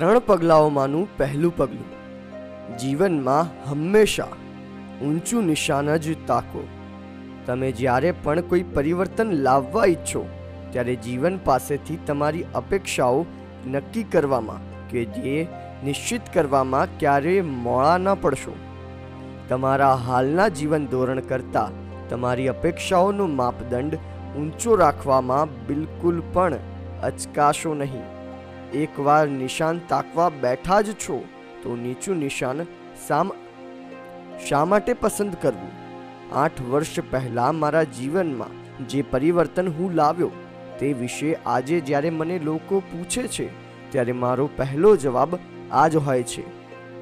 ત્રણ પગલાઓમાંનું પહેલું પગલું. જીવનમાં હંમેશા ઊંચું નિશાન જ તાકો. તમે જ્યારે પણ કોઈ પરિવર્તન લાવવા ઈચ્છો, ત્યારે જીવન પાસેથી તમારી અપેક્ષાઓ નક્કી કરવામાં કે જે નિશ્ચિત કરવામાં ક્યારેય મોળા ન પડશો. તમારા હાલના જીવન ધોરણ કરતાં તમારી અપેક્ષાઓનો માપદંડ ઊંચો રાખવામાં બિલકુલ પણ અચકાશો નહીં. એકવાર નિશાન તાકવા બેઠા જ છો, તો નીચું નિશાન સામ, શા માટે પસંદ કરવું? આઠ વર્ષ પહેલાં મારા જીવનમાં જે પરિવર્તન હું લાવ્યો, તે વિશે આજે જ્યારે મને લોકો પૂછે છે, ત્યારે મારો પહેલો જવાબ આ જ હોય છે.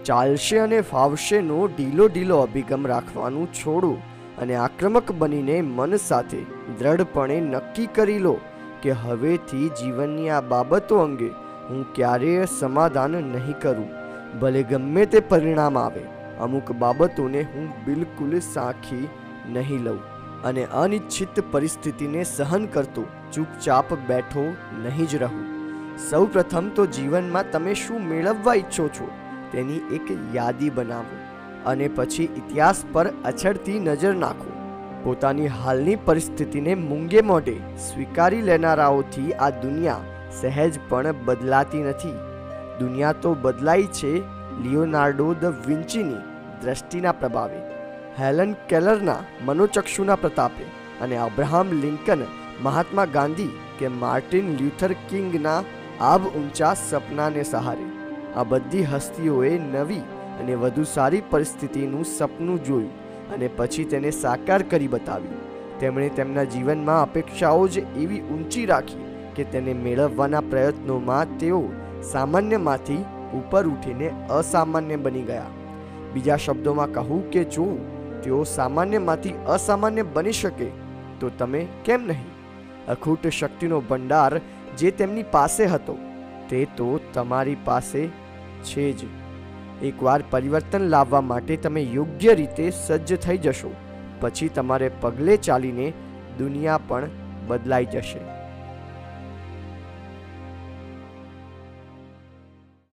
ચાલશે અને ફાવશેનો ઢીલો ઢીલો અભિગમ રાખવાનું છોડો અને આક્રમક બનીને મન સાથે દ્રઢપણે નક્કી કરી લો કે હવેથી જીવનની આ બાબતો અંગે હું ક્યારેય સમાધાન નહીં કરું. ભલે ગમે તે પરિણામ આવે, અમુક બાબતોને હું બિલકુલ સાખી નહીં લઉં અને અનિચ્છિત પરિસ્થિતિને સહન કરતો, ચૂપચાપ બેઠો નહીં જ રહું. સૌ પ્રથમ તો જીવનમાં તમે શું મેળવવા ઈચ્છો છો તેની એક યાદી બનાવો અને પછી ઇતિહાસ પર અછડતી નજર નાખો. પોતાની હાલની પરિસ્થિતિને મૂંગે મોઢે સ્વીકારી લેનારાઓથી આ દુનિયા સહેજ પણ બદલાતી નથી. દુનિયા તો બદલાઈ છે લિયોનાર્ડો ધ વિન્ચીની દ્રષ્ટિના પ્રભાવે. હેલન કેલરના મનોચક્ષુના પ્રતાપે અને અબ્રાહમ લિંકન, મહાત્મા ગાંધી કે માર્ટિન લ્યુથર કિંગના આબ ઊંચા સપનાને સહારે. આ બધી હસ્તીઓએ નવી અને વધુ સારી પરિસ્થિતિનું સપનું જોયું અને પછી તેને સાકાર કરી બતાવ્યું તેમણે તેમના જીવનમાં અપેક્ષાઓ જ એવી ઊંચી રાખી કે તેને મેળવવાના પ્રયત્નોમાં તેઓ સામાન્યમાંથી ઉપર ઉઠીને અસામાન્ય બની ગયા. બીજા શબ્દોમાં કહું કે જો તેઓ સામાન્યમાંથી અસામાન્ય બની શકે, તો તમે કેમ નહીં? અખૂટ શક્તિનો ભંડાર જે તેમની પાસે હતો, તે તો તમારી પાસે છે જ. એકવાર પરિવર્તન લાવવા માટે તમે યોગ્ય રીતે સજ્જ થઈ જશો, પછી તમારે પગલે ચાલીને દુનિયા પણ બદલાઈ જશે.